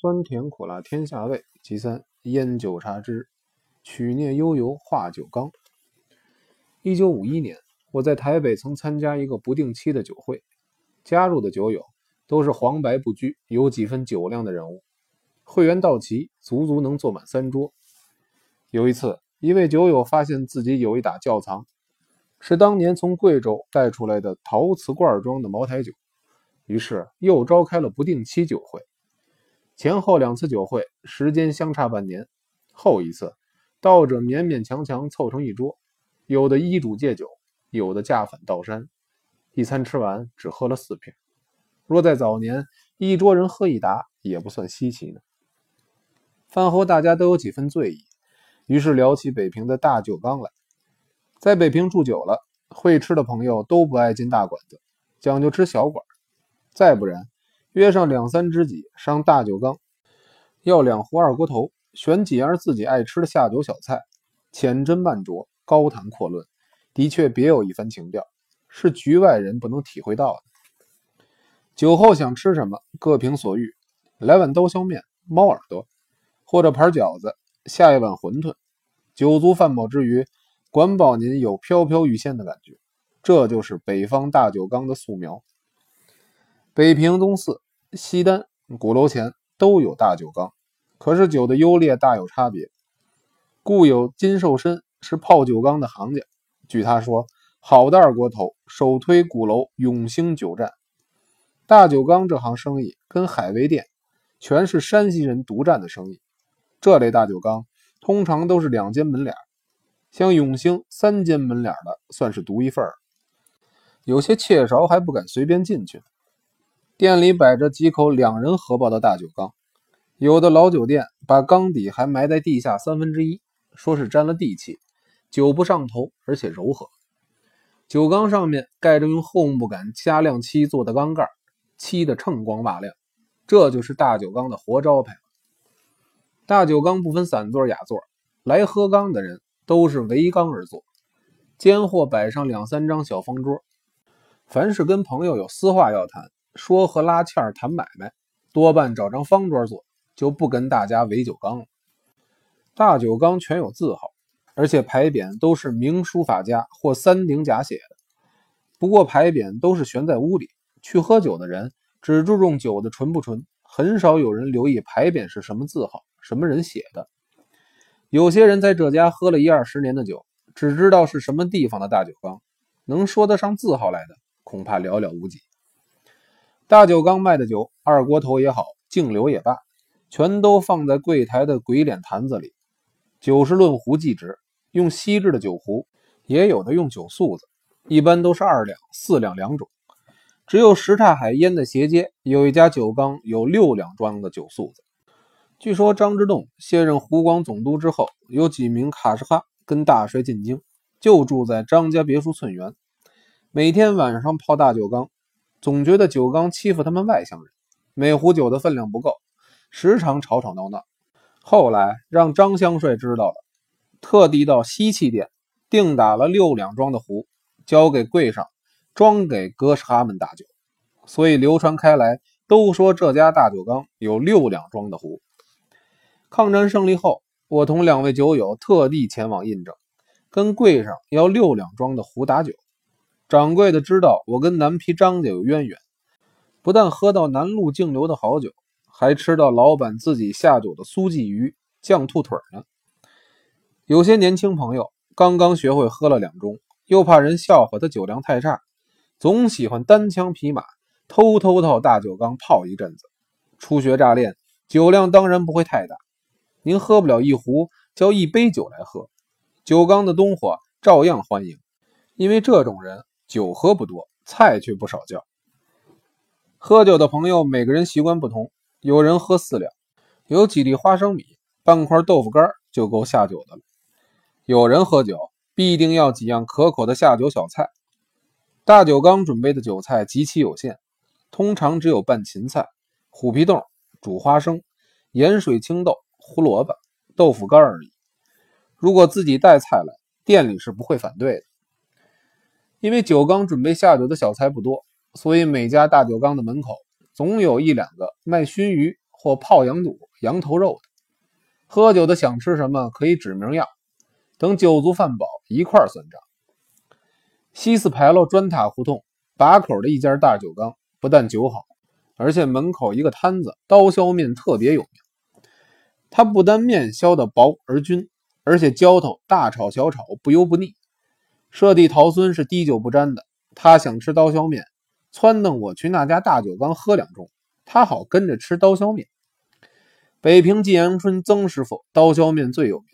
酸甜苦辣天下味。其三，烟酒茶之曲孽悠游化酒缸。一九五一年，我在台北曾参加一个不定期的酒会，加入的酒友都是黄白不拘、有几分酒量的人物。会员到齐，足足能坐满三桌。有一次，一位酒友发现自己有一打窖藏，是当年从贵州带出来的陶瓷罐装的茅台酒。于是又召开了不定期酒会，前后两次酒会时间相差半年。后一次，道者勉勉强强凑成一桌，有的医嘱戒酒，有的架反道山。一餐吃完，只喝了四瓶。若在早年，一桌人喝一打也不算稀奇呢。饭后大家都有几分醉意，于是聊起北平的大酒缸来。在北平住久了，会吃的朋友都不爱进大馆子，讲究吃小馆。再不然，约上两三知己上大酒缸，要两壶二锅头，选几样自己爱吃的下酒小菜，浅斟慢酌，高谈阔论，的确别有一番情调，是局外人不能体会到的。酒后想吃什么，各凭所欲，来碗刀削面、猫耳朵，或者盘饺子，下一碗馄饨，酒足饭饱之余，管保您有飘飘欲仙的感觉。这就是北方大酒缸的素描。北平东四、西单、鼓楼前都有大酒缸，可是酒的优劣大有差别。故有金寿身是泡酒缸的行家，据他说，好的二锅头首推鼓楼永兴酒站。大酒缸这行生意跟海味店全是山西人独占的生意。这类大酒缸通常都是两间门脸，像永兴三间门脸的算是独一份儿，有些怯勺还不敢随便进去呢。店里摆着几口两人合抱的大酒缸，有的老酒店把缸底还埋在地下三分之一，说是沾了地气，酒不上头，而且柔和。酒缸上面盖着用厚木杆加亮漆做的缸盖，漆的锃光瓦亮，这就是大酒缸的活招牌。大酒缸不分散座雅座，来喝缸的人都是围缸而坐，间或摆上两三张小方桌，凡是跟朋友有私话要谈。说和拉纤谈买卖，多半找张方桌坐，就不跟大家围酒缸了。大酒缸全有字号，而且牌匾都是名书法家或三鼎甲写的。不过牌匾都是悬在屋里，去喝酒的人只注重酒的纯不纯，很少有人留意牌匾是什么字号、什么人写的。有些人在这家喝了一二十年的酒，只知道是什么地方的大酒缸，能说得上字号来的，恐怕寥寥无几。大酒缸卖的酒，二锅头也好，净流也罢，全都放在柜台的鬼脸坛子里。酒是论壶计值，用锡制的酒壶，也有的用酒素子，一般都是二两、四两两种。只有什刹海烟的斜街有一家酒缸，有六两装的酒素子。据说张之洞卸任湖广总督之后，有几名卡什哈跟大帅进京，就住在张家别墅寸园，每天晚上泡大酒缸。总觉得酒缸欺负他们外乡人，每壶酒的分量不够，时常吵吵闹闹。后来让张香帅知道了，特地到西气店定打了六两装的壶，交给柜上装给哥什哈们大酒。所以流传开来，都说这家大酒缸有六两装的壶。抗战胜利后，我同两位酒友特地前往印证，跟柜上要六两装的壶打酒。掌柜的知道我跟南皮张家有渊源，不但喝到南路净流的好酒，还吃到老板自己下酒的酥鲫鱼、酱兔腿呢。有些年轻朋友刚刚学会喝了两盅，又怕人笑话他酒量太差，总喜欢单枪匹马偷偷到大酒缸泡一阵子。初学乍练，酒量当然不会太大，您喝不了一壶，叫一杯酒来喝，酒缸的东伙照样欢迎，因为这种人。酒喝不多，菜却不少叫。喝酒的朋友每个人习惯不同，有人喝四两，有几粒花生米，半块豆腐干就够下酒的了。有人喝酒必定要几样可口的下酒小菜。大酒缸准备的酒菜极其有限，通常只有拌芹菜、虎皮豆、煮花生、盐水青豆、胡萝卜、豆腐干而已。如果自己带菜来，店里是不会反对的。因为酒缸准备下酒的小菜不多，所以每家大酒缸的门口总有一两个卖熏鱼或泡羊肚、羊头肉的。喝酒的想吃什么可以指名要，等酒足饭饱一块算账。西四牌楼砖塔胡同把口的一家大酒缸，不但酒好，而且门口一个摊子刀削面特别有名。它不单面削的薄而均，而且浇头大炒小炒不油不腻。舍弟陶孙是滴酒不沾的，他想吃刀削面，撺掇我去那家大酒缸喝两盅，他好跟着吃刀削面。北平季阳春曾师傅刀削面最有名，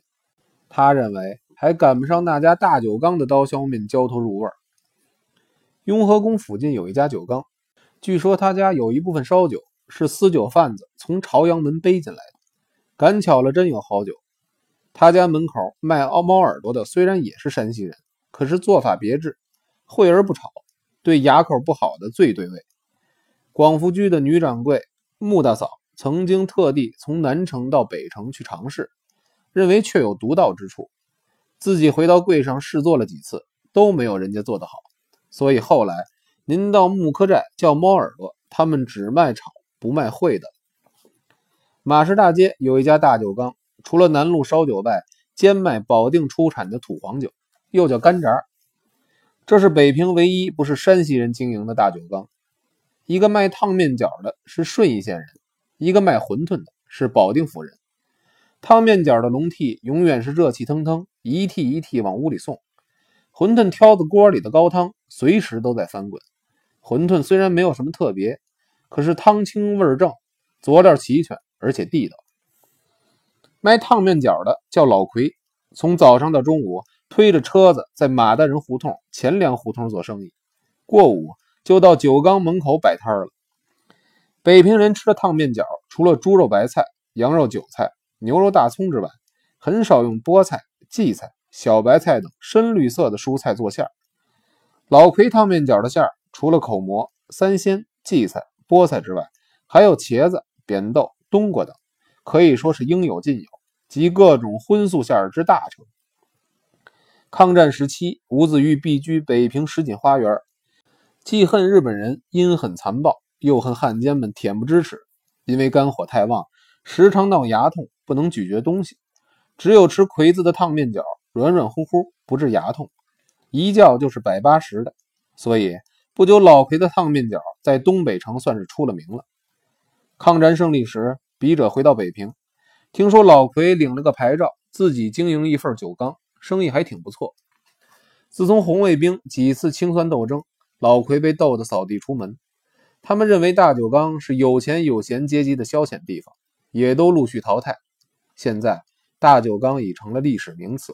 他认为还赶不上那家大酒缸的刀削面浇头入味。雍和宫附近有一家酒缸，据说他家有一部分烧酒是私酒贩子从朝阳门背进来的，赶巧了真有好酒。他家门口卖猫耳朵的虽然也是山西人。可是做法别致，惠而不炒，对牙口不好的最对味。广福居的女掌柜穆大嫂曾经特地从南城到北城去尝试，认为确有独到之处。自己回到柜上试做了几次，都没有人家做得好。所以后来您到木科寨叫猫耳朵，他们只卖炒不卖烩的。马市大街有一家大酒缸，除了南路烧酒外，兼卖保定出产的土黄酒。又叫干闸，这是北平唯一不是山西人经营的大酒缸。一个卖烫面饺的是顺义县人，一个卖馄饨的是保定府人。烫面饺的笼屉永远是热气腾腾，一屉一屉往屋里送。馄饨挑子锅里的高汤随时都在翻滚。馄饨虽然没有什么特别，可是汤清味正，佐料齐全，而且地道。卖烫面饺的叫老奎，从早上到中午。推着车子在马大人胡同钱粮胡同做生意，过午就到酒缸门口摆摊了。北平人吃的烫面饺，除了猪肉白菜、羊肉韭菜、牛肉大葱之外，很少用菠菜、荠菜、小白菜等深绿色的蔬菜做馅儿。老魁烫面饺的馅儿，除了口蘑、三鲜、荠菜、菠菜之外，还有茄子、扁豆、冬瓜等，可以说是应有尽有，集各种荤素馅儿之大成。抗战时期，吴子玉避居北平石锦花园，既恨日本人阴狠残暴，又恨汉奸们恬不知耻。因为肝火太旺，时常闹牙痛，不能咀嚼东西，只有吃葵子的烫面饺，软软乎乎，不治牙痛，一叫就是百八十的。所以不久，老葵的烫面饺在东北城算是出了名了。抗战胜利时，笔者回到北平，听说老葵领了个牌照，自己经营一份酒缸。生意还挺不错。自从红卫兵几次清算斗争，老奎被斗得扫地出门。他们认为大酒缸是有钱有闲阶级的消遣地方，也都陆续淘汰。现在大酒缸已成了历史名词。